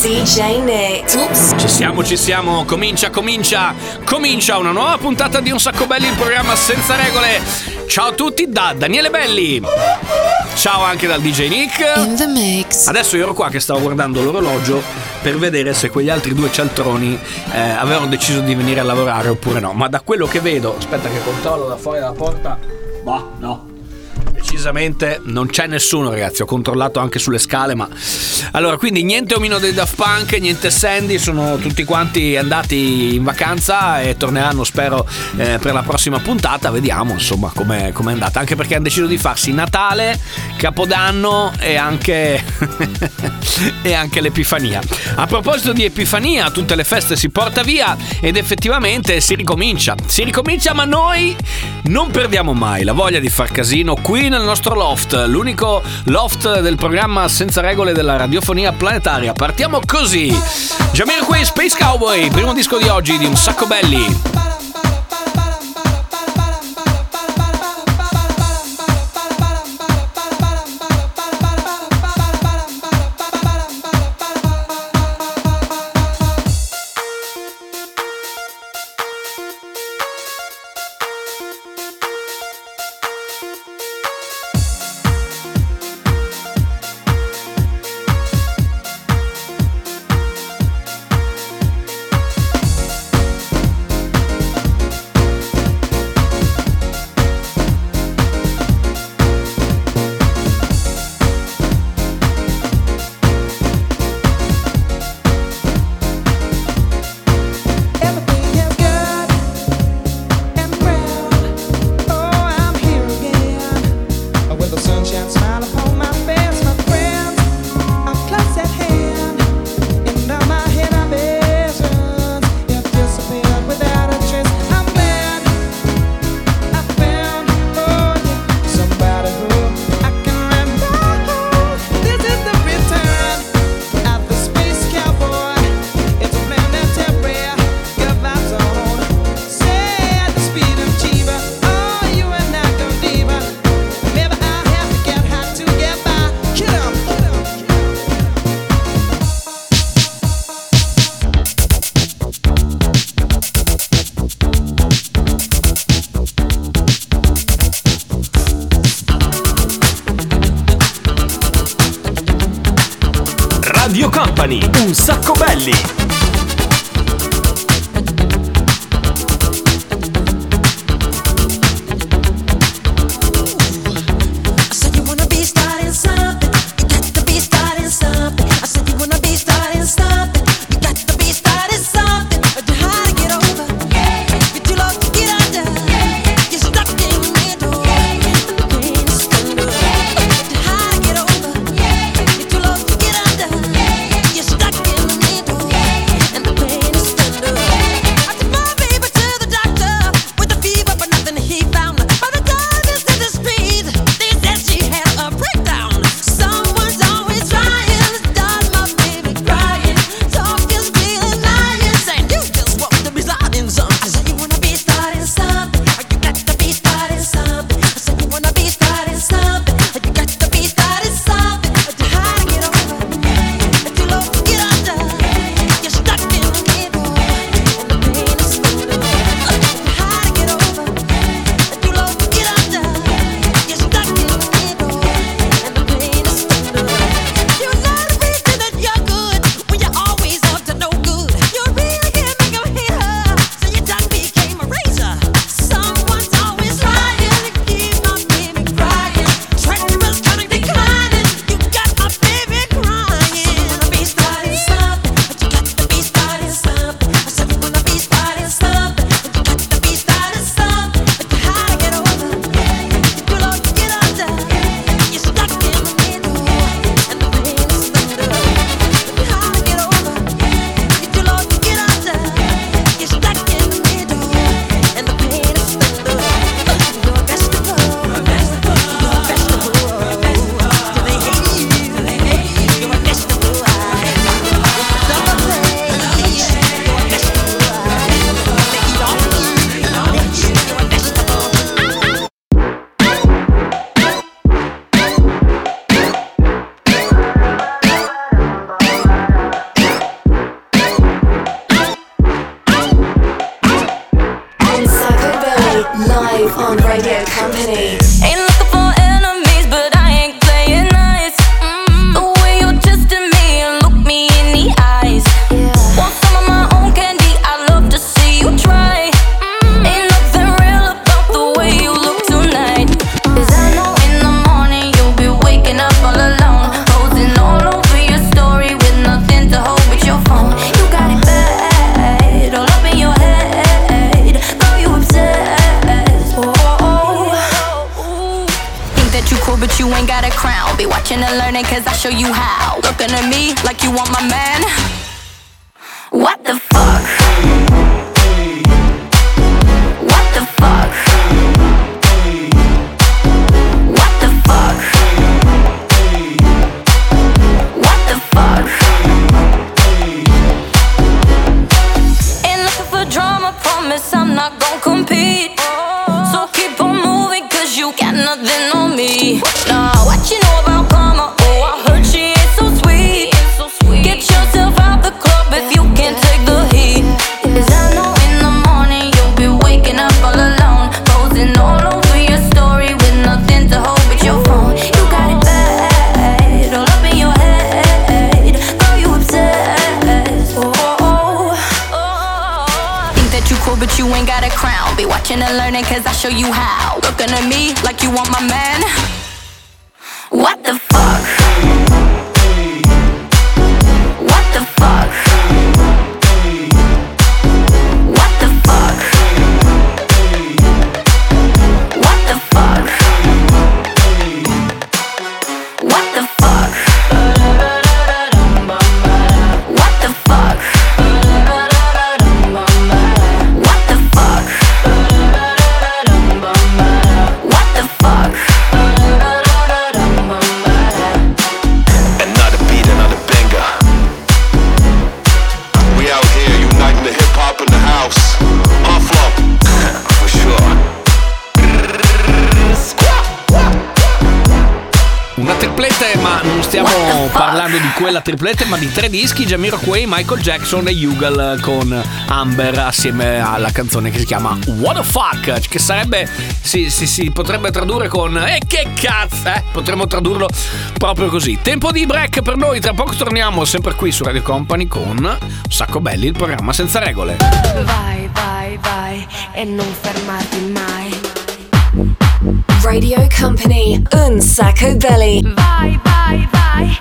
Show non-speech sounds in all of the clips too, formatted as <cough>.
DJ Nick. Oops. Ci siamo, ci siamo, comincia, comincia, comincia una nuova puntata di Un Sacco Belli, il programma senza regole. Ciao a tutti da Daniele Belli. Ciao anche dal DJ Nick. In the mix. Adesso io ero qua che stavo guardando l'orologio per vedere se quegli altri due cialtroni eh, avevano deciso di venire a lavorare oppure no. Ma da quello che vedo, aspetta che controllo da fuori dalla porta. Bah, no. Decisamente non c'è nessuno, ragazzi. Ho controllato anche sulle scale, ma. Allora, quindi niente omino dei Daft Punk, niente Sandy. Sono tutti quanti andati in vacanza e torneranno, spero, eh, per la prossima puntata. Vediamo, insomma, com'è, com'è andata. Anche perché hanno deciso di farsi Natale, Capodanno e anche. <laughs> e anche l'Epifania. A proposito di Epifania, tutte le feste si porta via ed effettivamente si ricomincia. Si ricomincia, ma noi non perdiamo mai la voglia di far casino qui nel nostro loft, l'unico loft del programma senza regole della radiofonia planetaria. Partiamo così. Jamiroquai Space Cowboy, primo disco di oggi di un sacco belli. cool, but you ain't got a crown. Be watching and learning, cause I show you how. Looking at me like you want my man. What the fuck? quella tripletta ma di tre dischi Jamiro Quay, Michael Jackson e Yugal con Amber assieme alla canzone che si chiama What the Fuck che sarebbe si, si, si potrebbe tradurre con e eh, che cazzo eh? potremmo tradurlo proprio così tempo di break per noi tra poco torniamo sempre qui su Radio Company con Sacco Belli il programma senza regole vai vai vai e non fermarti mai Radio Company, un sacco belli. Vai, vai, vai.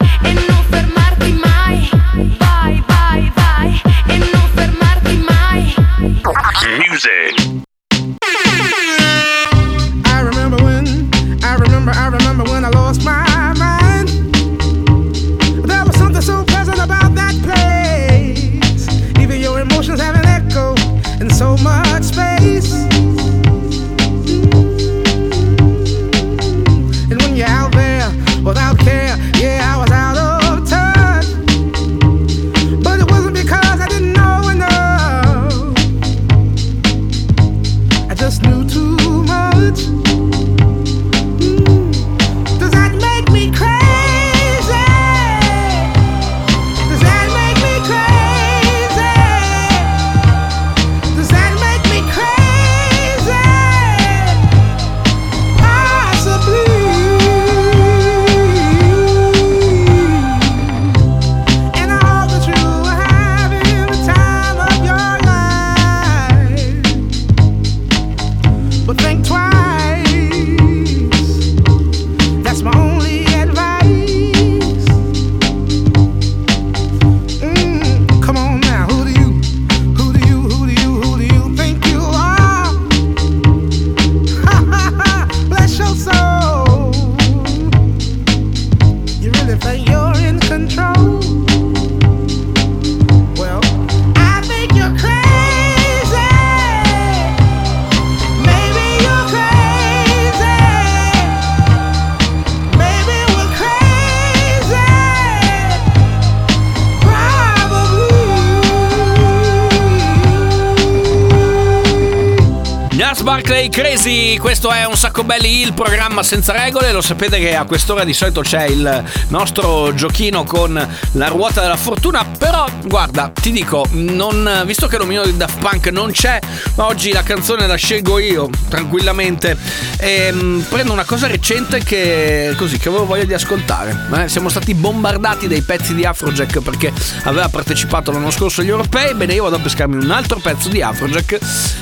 Could mesi, questo è Un Sacco Belli, il programma senza regole. Lo sapete che a quest'ora di solito c'è il nostro giochino con la ruota della fortuna. Però, guarda, ti dico, non, visto che l'omino di Daft Punk non c'è, oggi la canzone la scelgo io tranquillamente. E, prendo una cosa recente che, così, che avevo voglia di ascoltare. Eh, siamo stati bombardati dai pezzi di Afrojack perché aveva partecipato l'anno scorso agli europei. Bene, io vado a pescarmi un altro pezzo di Afrojack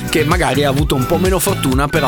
che magari ha avuto un po' meno fortuna, però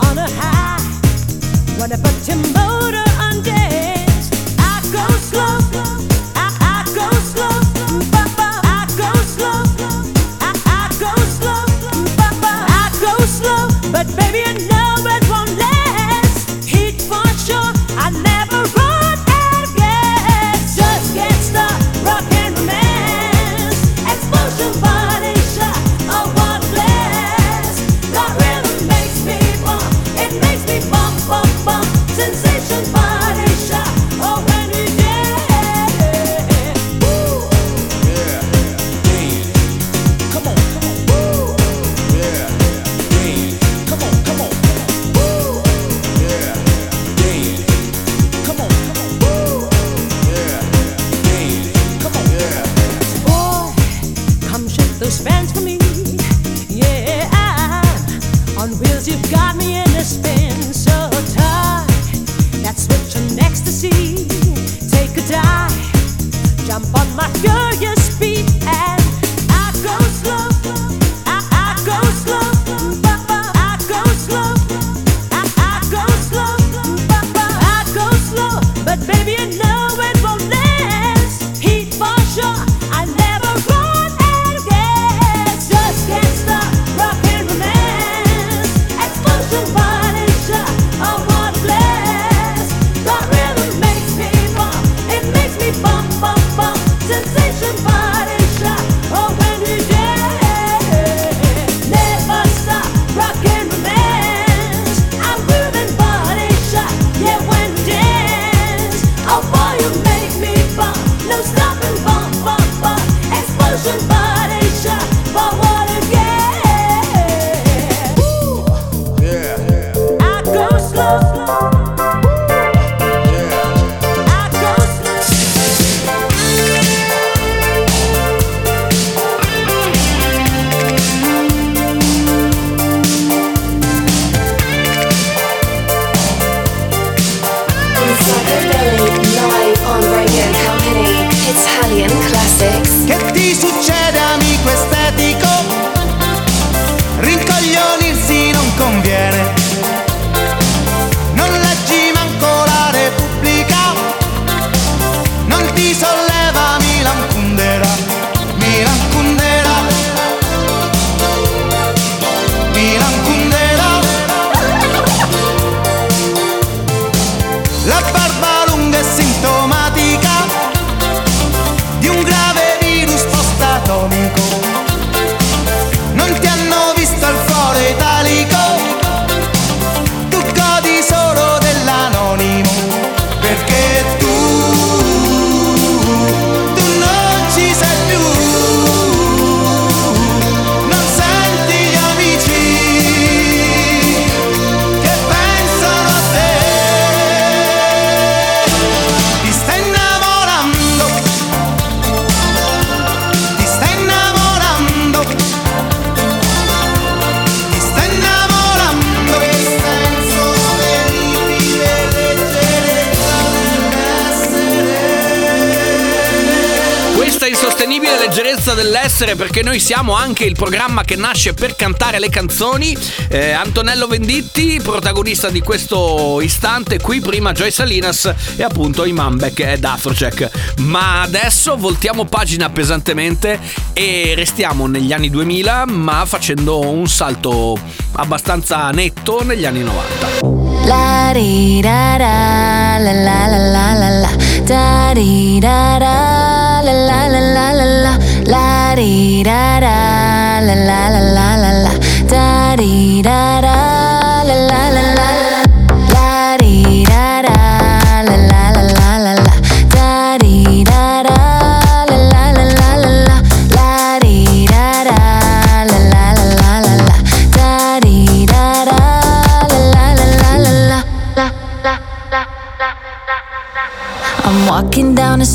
on a high. Whenever to motor on, undanced, I go slow. these are forza dell'essere perché noi siamo anche il programma che nasce per cantare le canzoni. Eh, Antonello Venditti, protagonista di questo istante, qui prima Joy Salinas e appunto Imam Beck ed Afrojack. Ma adesso voltiamo pagina pesantemente e restiamo negli anni 2000 ma facendo un salto abbastanza netto negli anni 90. La ri da da, la la la la la la, da ri da da, la la la la la la. da da la la la la la la da di da da la la la la da la la la la la la da la la la la la la la da la la la la la la la la la la la la I'm walking down the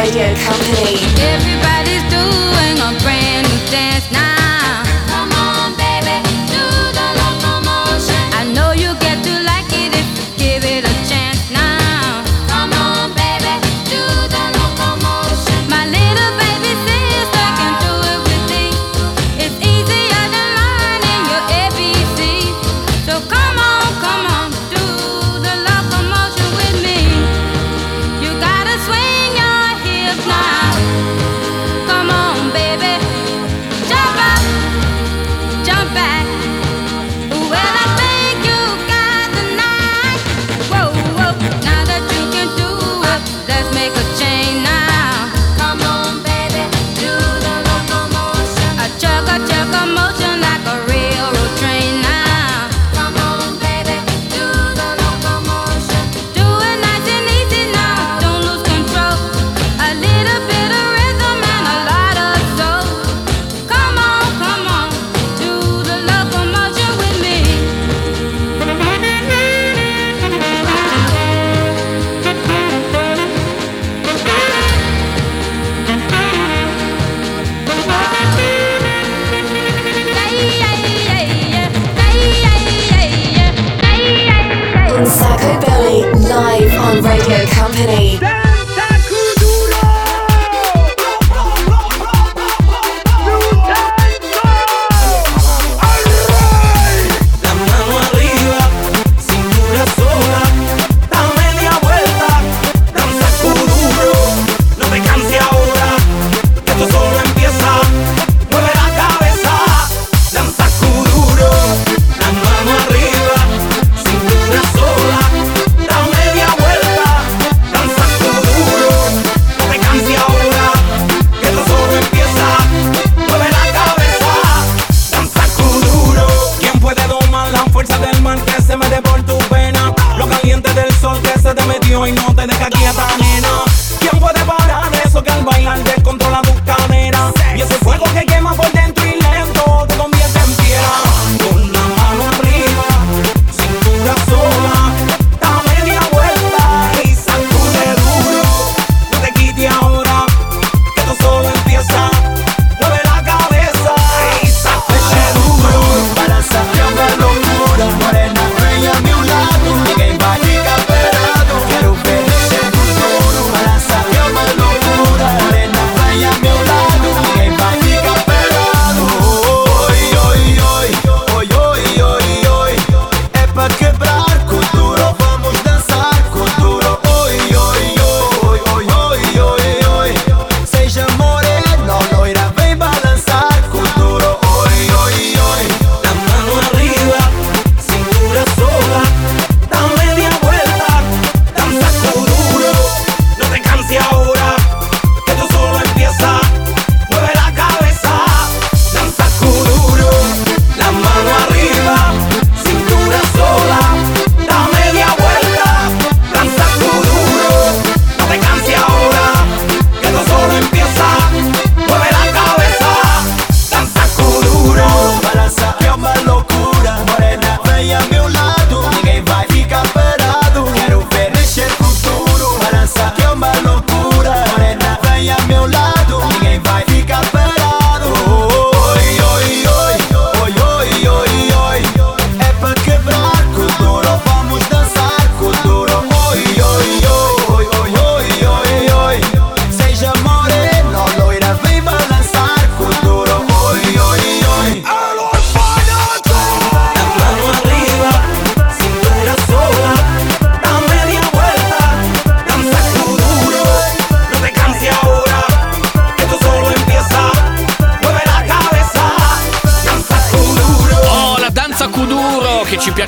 Radio Company.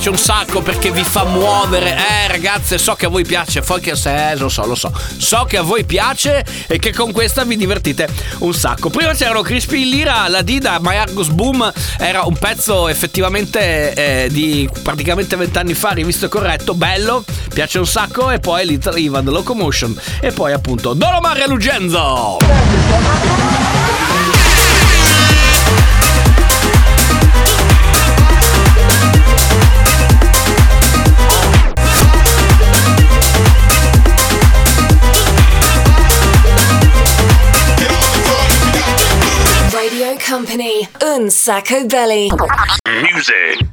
Piace un sacco perché vi fa muovere. Eh, ragazze, so che a voi piace. Che se, lo so, lo so. So che a voi piace e che con questa vi divertite un sacco. Prima c'erano Crispy Lira, la Dida, My Argus Boom. Era un pezzo effettivamente eh, di praticamente vent'anni fa, rivisto e corretto. Bello, piace un sacco. E poi Little Ivan, Locomotion. E poi appunto Don Omar e Lugenzo. Company, Un Sacco Belly. Music.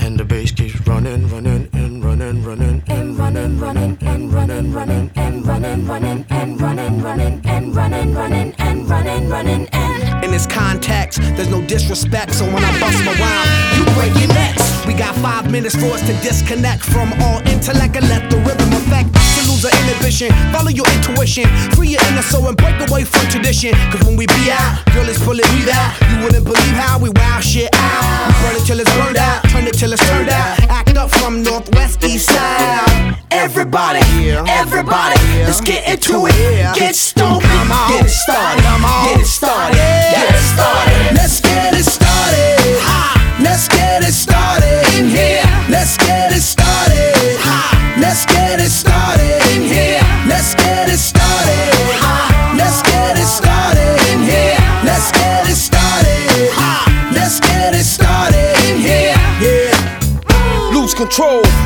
And the bass keeps running, running, and running, running, and running, running, and running, running, and running, running, and running, running, running, running, and running, running, and. In this context, there's no disrespect, so when I bust my rhyme, you break your necks. We got five minutes for us to disconnect from all intellect and let the rhythm affect to lose our inhibition. Follow your intuition, free your inner soul and break away from tradition. Cause when we be out, girl, it's pulling me out. You wouldn't believe how we wow shit out. We burn it till it's burned out, turn it till it's turned out. Act up from northwest, east side. Everybody, everybody, let's get into it. Get stupid, get it started, get it started, get it started. Let's get it started. Let's get it started in here. Let's get it started. Let's get it started in here. Let's get it started. Let's get it started in here. Let's get it started. Let's get it started in here. Yeah. Lose control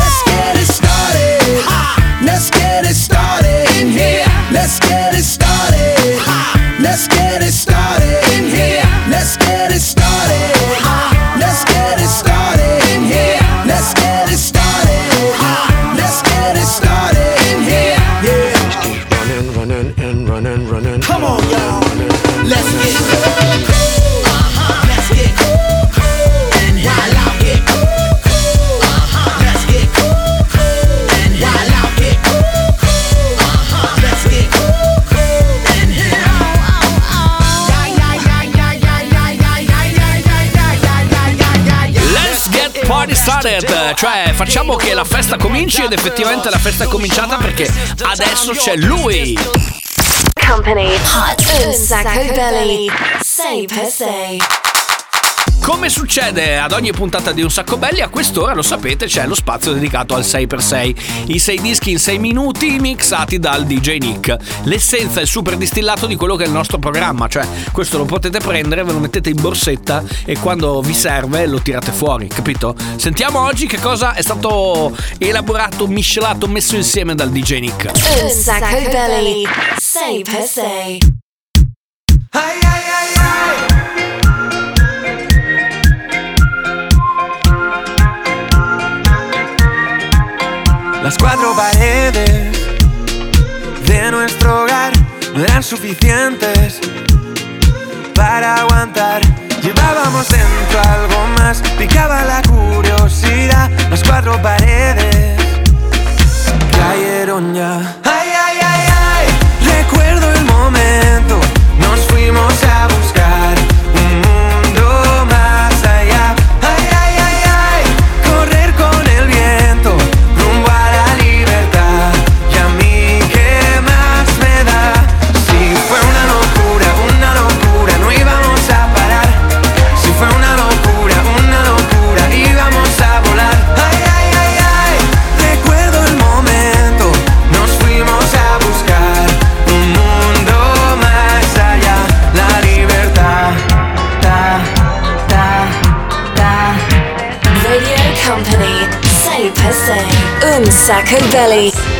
Let's get it started. Let's get it started in here. Let's get it started. Let's get cioè facciamo che la festa cominci ed effettivamente la festa è cominciata perché adesso c'è lui. Company, Hot Un Sacco Belly. Say per se. Come succede ad ogni puntata di Un Sacco Belli, a quest'ora lo sapete c'è lo spazio dedicato al 6x6. I 6 dischi in 6 minuti mixati dal DJ Nick. L'essenza, il super distillato di quello che è il nostro programma, cioè questo lo potete prendere, ve lo mettete in borsetta e quando vi serve lo tirate fuori, capito? Sentiamo oggi che cosa è stato elaborato, miscelato, messo insieme dal DJ Nick. Un Sacco Belly. Say per se. Las cuatro paredes de nuestro hogar no eran suficientes para aguantar. Llevábamos dentro algo más, picaba la curiosidad. Las cuatro paredes cayeron ya. Ay, ay, ay, ay, recuerdo el momento. Sacco Belly.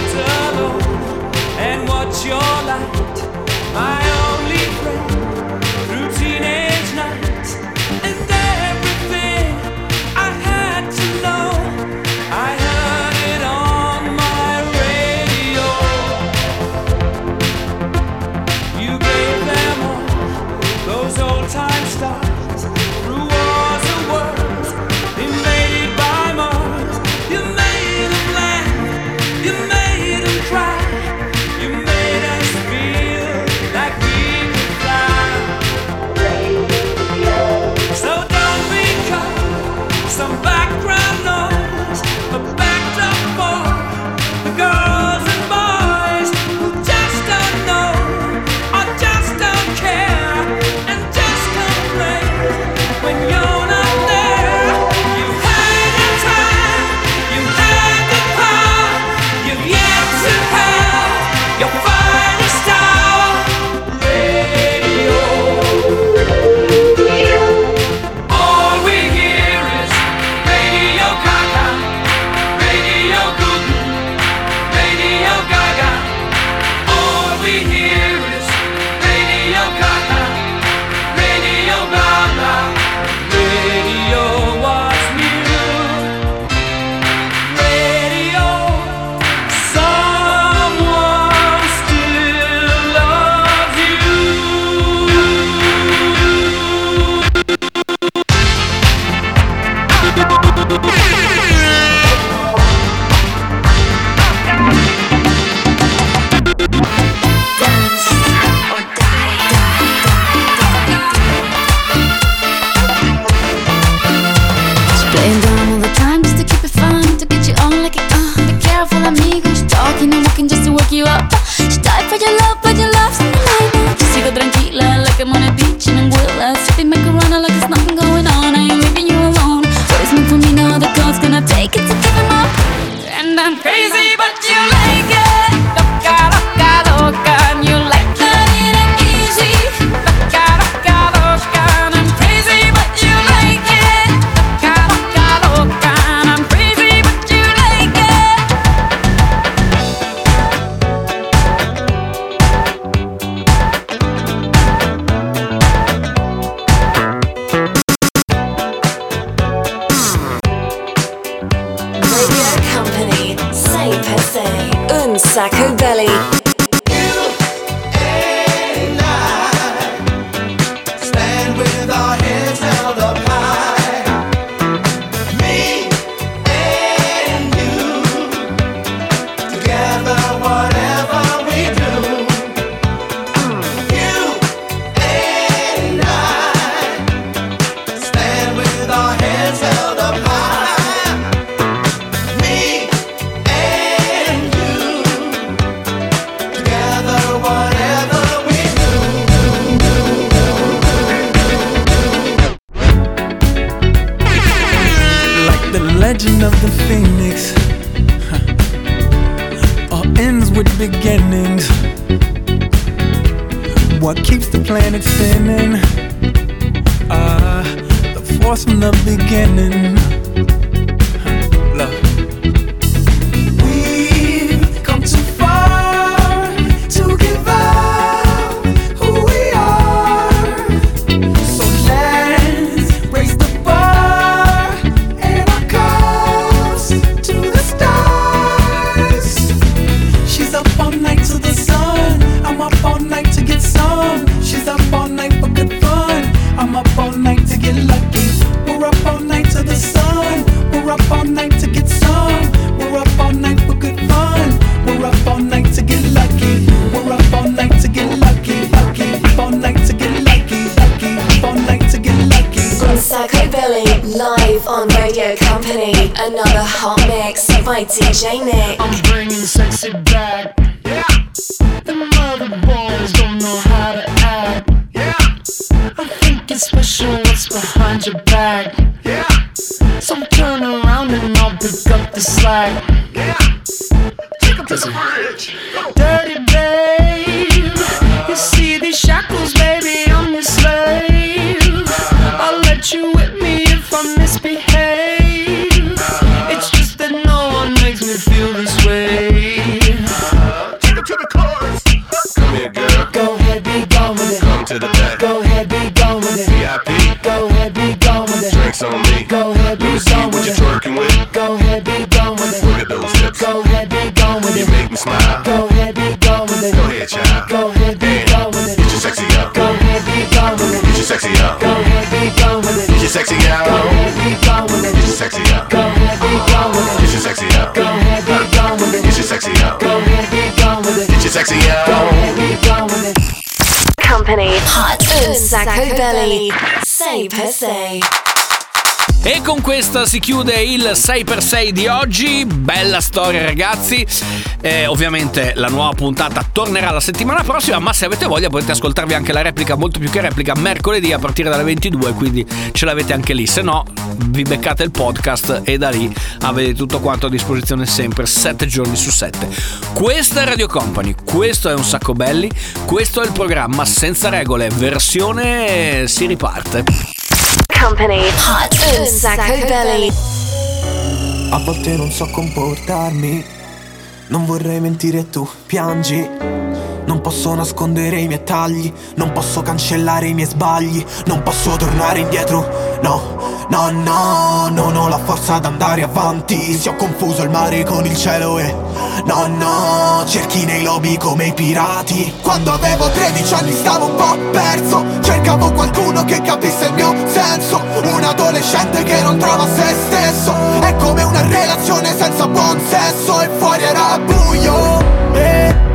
Turn around and I'll pick up the slack. Yeah. Take up to the bridge. Dirty babe. You see these shackles, belly. Say per se. E con questa si chiude il 6x6 di oggi. Bella storia, ragazzi. Eh, ovviamente la nuova puntata tornerà la settimana prossima. Ma se avete voglia, potete ascoltarvi anche la replica, molto più che replica, mercoledì a partire dalle 22. Quindi ce l'avete anche lì. Se no, vi beccate il podcast e da lì avete tutto quanto a disposizione sempre 7 giorni su 7. Questa è Radio Company, questo è un sacco belli, questo è il programma senza regole, versione si riparte. Company. Hot. Un sacco belly. A volte non so comportarmi, non vorrei mentire tu piangi. Non posso nascondere i miei tagli, non posso cancellare i miei sbagli, non posso tornare indietro. No, no, no, non ho la forza ad andare avanti. Si ho confuso il mare con il cielo e no, no, cerchi nei lobby come i pirati. Quando avevo 13 anni stavo un po' perso, cercavo qualcuno che capisse il mio senso. Un adolescente che non trova se stesso, è come una relazione senza buon senso e fuori era buio. E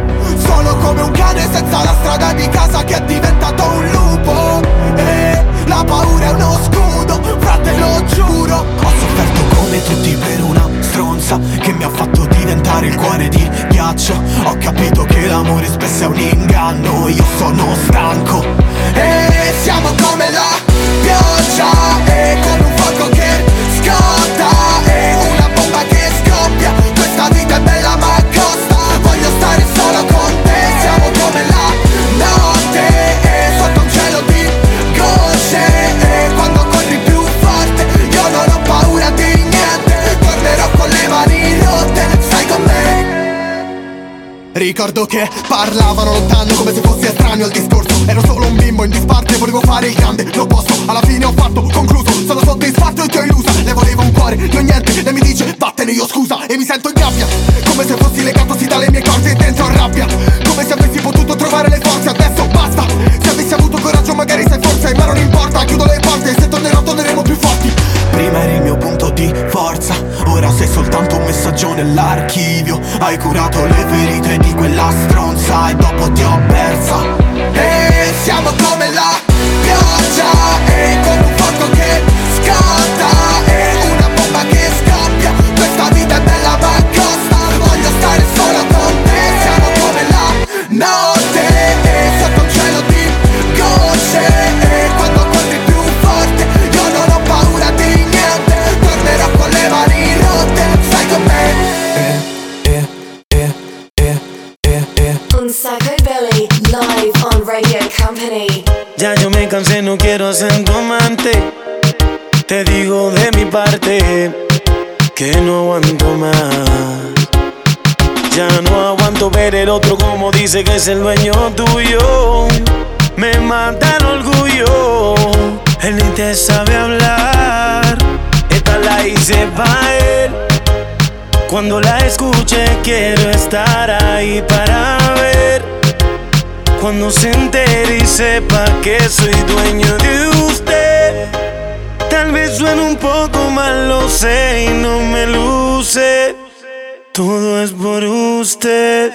sono come un cane senza la strada di casa che è diventato un lupo. E la paura è uno scudo, frate lo giuro. Ho sofferto come tutti per una stronza Che mi ha fatto diventare il cuore di ghiaccio. Ho capito che l'amore spesso è un inganno Io sono stanco. E siamo come la pioggia E come un fuoco che scotta Ricordo che parlavano lontano come se fossi estraneo al discorso Ero solo un bimbo in disparte, volevo fare il grande, lo posso. Alla fine ho fatto, concluso, sono soddisfatto e ti ho illusa. Le volevo un cuore, non niente, lei mi dice vattene io scusa E mi sento in gabbia, come se fossi legato sì dalle mie corde e dentro rabbia. Come se avessi potuto trovare le forze, adesso basta. Se avessi avuto coraggio magari sei forse, ma non importa Chiudo le porte, se tornerò torneremo più forti. Prima eri il mio punto di forza Ora sei soltanto un messaggio nell'archivio. Hai curato le ferite di quella stronza E dopo ti ho persa Siamo come la pioggia E come un fuoco che scatta no quiero ser tu amante. Te digo de mi parte que no aguanto más. Ya no aguanto ver el otro como dice que es el dueño tuyo. Me mata el orgullo. Él ni te sabe hablar. Esta la hice pa' él. Cuando la escuche quiero estar ahí para. Cuando se entere y sepa que soy dueño de usted. Tal vez suene un poco mal, lo sé y no me luce. Todo es por usted.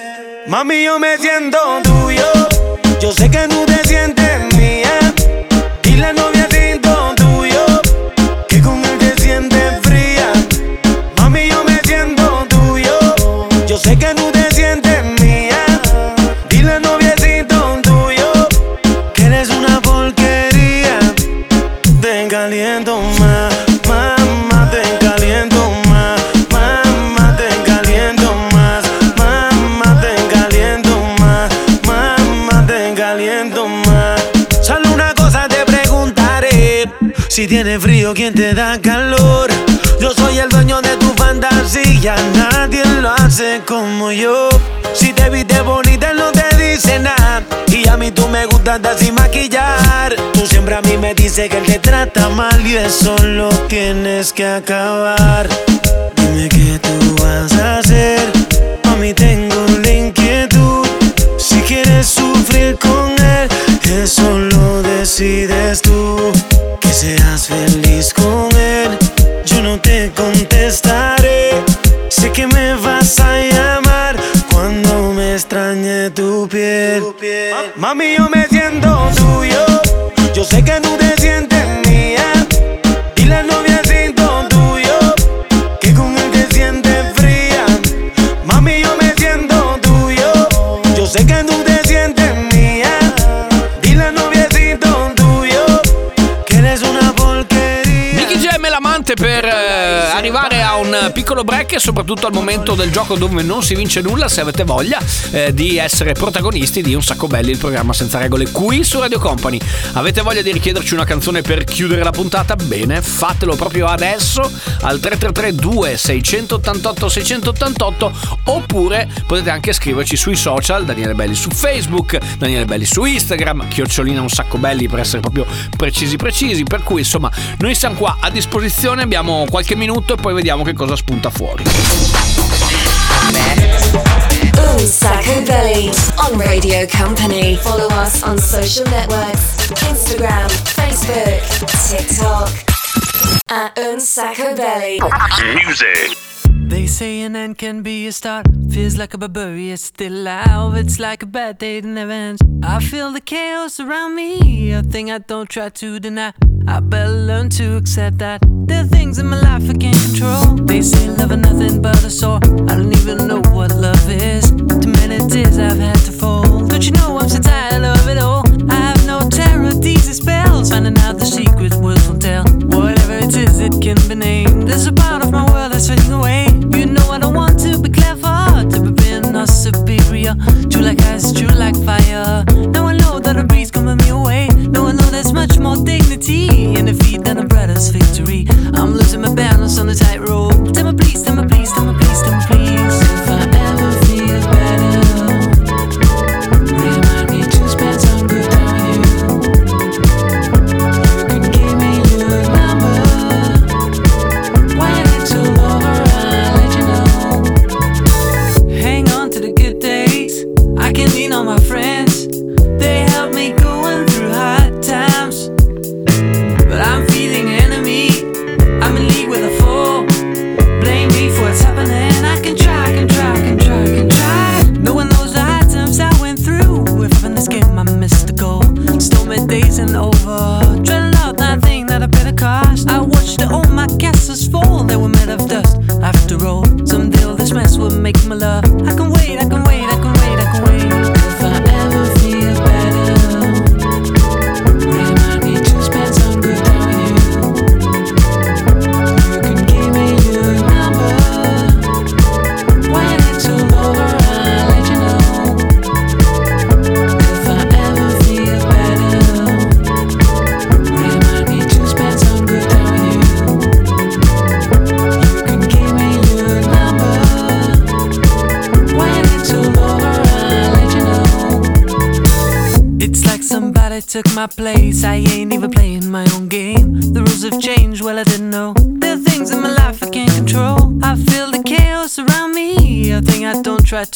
Mami, yo me siento tuyo. Yo sé que tú te sientes mía. Y la novia si tiene frío, ¿quién te da calor? Yo soy el dueño de tu fantasía, nadie lo hace como yo. Si te viste bonita, no te dice nada. Y a mí tú me gustas andar sin maquillar. Tú siempre a mí me dices que él te trata mal y eso lo tienes que acabar. Dime qué tú vas a hacer. A mí tengo la inquietud. Si quieres sufrir con él, eso lo decides tú. Mami, yo me break e soprattutto al momento del gioco dove non si vince nulla se avete voglia eh, di essere protagonisti di Un Sacco Belli, il programma senza regole qui su Radio Company. Avete voglia di richiederci una canzone per chiudere la puntata? Bene, fatelo proprio adesso al 333 2688 688 oppure potete anche scriverci sui social, Daniele Belli su Facebook, Daniele Belli su Instagram, chiocciolina Un Sacco Belli per essere proprio precisi precisi, per cui insomma noi siamo qua a disposizione, abbiamo qualche minuto e poi vediamo che cosa spunta fuori. Un Sacco Belly on Radio Company. Follow us on social networks Instagram, Facebook, TikTok. At Un Sacco Belly. Music. They say an end can be a start. Feels like a barbarian still alive. It's like a bad day that never ends. I feel the chaos around me, a thing I don't try to deny. I better learn to accept that there are things in my life I can't control. They say love is nothing but a sore. I don't even know what love is. Too many tears I've had to fold. Don't you know I'm so tired of it all? I have no terror, these spells. Finding out the secret words won't tell. Whatever it is, it can be named. There's a part of my world that's fading away. You know I don't want to be clever, to be being or superior. True like ice, true like fire. Now I know that a breeze coming me away. I know there's much more dignity in defeat than a brother's victory. I'm losing my balance on the tightrope. Tell me please, tell me please, tell me please, tell me please. If I. days and over.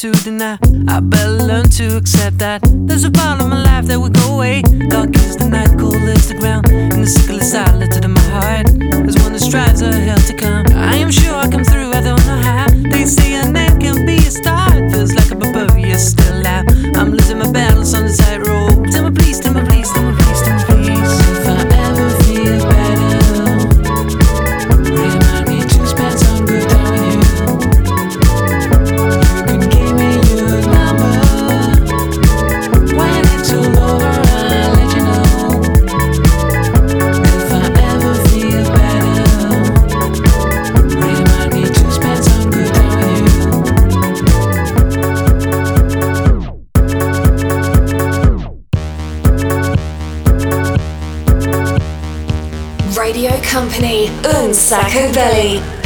to deny Sacco Belly.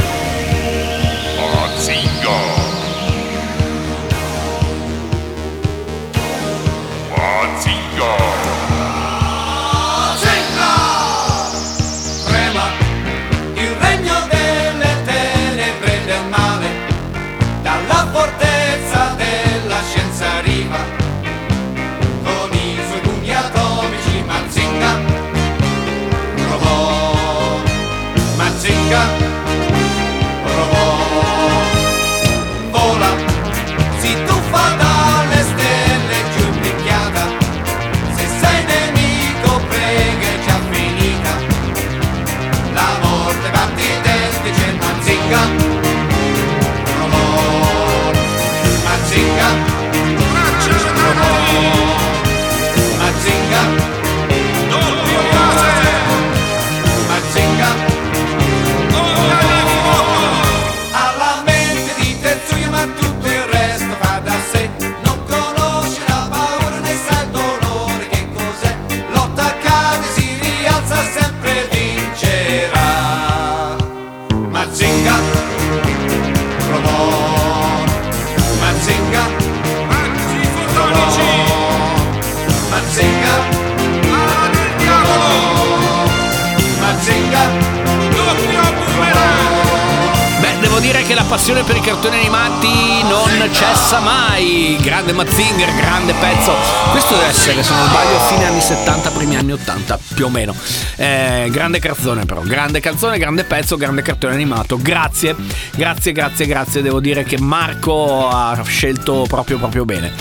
70, primi anni 80 più o meno. Eh, grande canzone però, grande canzone, grande pezzo, grande cartone animato. Grazie, grazie, grazie, grazie. Devo dire che Marco ha scelto proprio, proprio bene.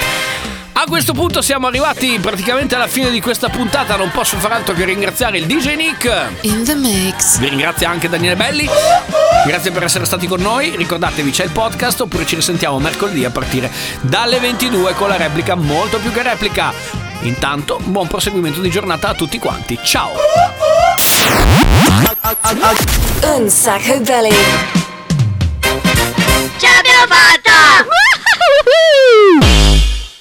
A questo punto siamo arrivati praticamente alla fine di questa puntata, non posso far altro che ringraziare il DJ Nick. In the mix. Vi ringrazio anche Daniele Belli. Grazie per essere stati con noi. Ricordatevi c'è il podcast oppure ci risentiamo mercoledì a partire dalle 22 con la replica molto più che replica. Intanto, buon proseguimento di giornata a tutti quanti. Ciao! Un sacco belli! Ce l'abbiamo fatta! <laughs>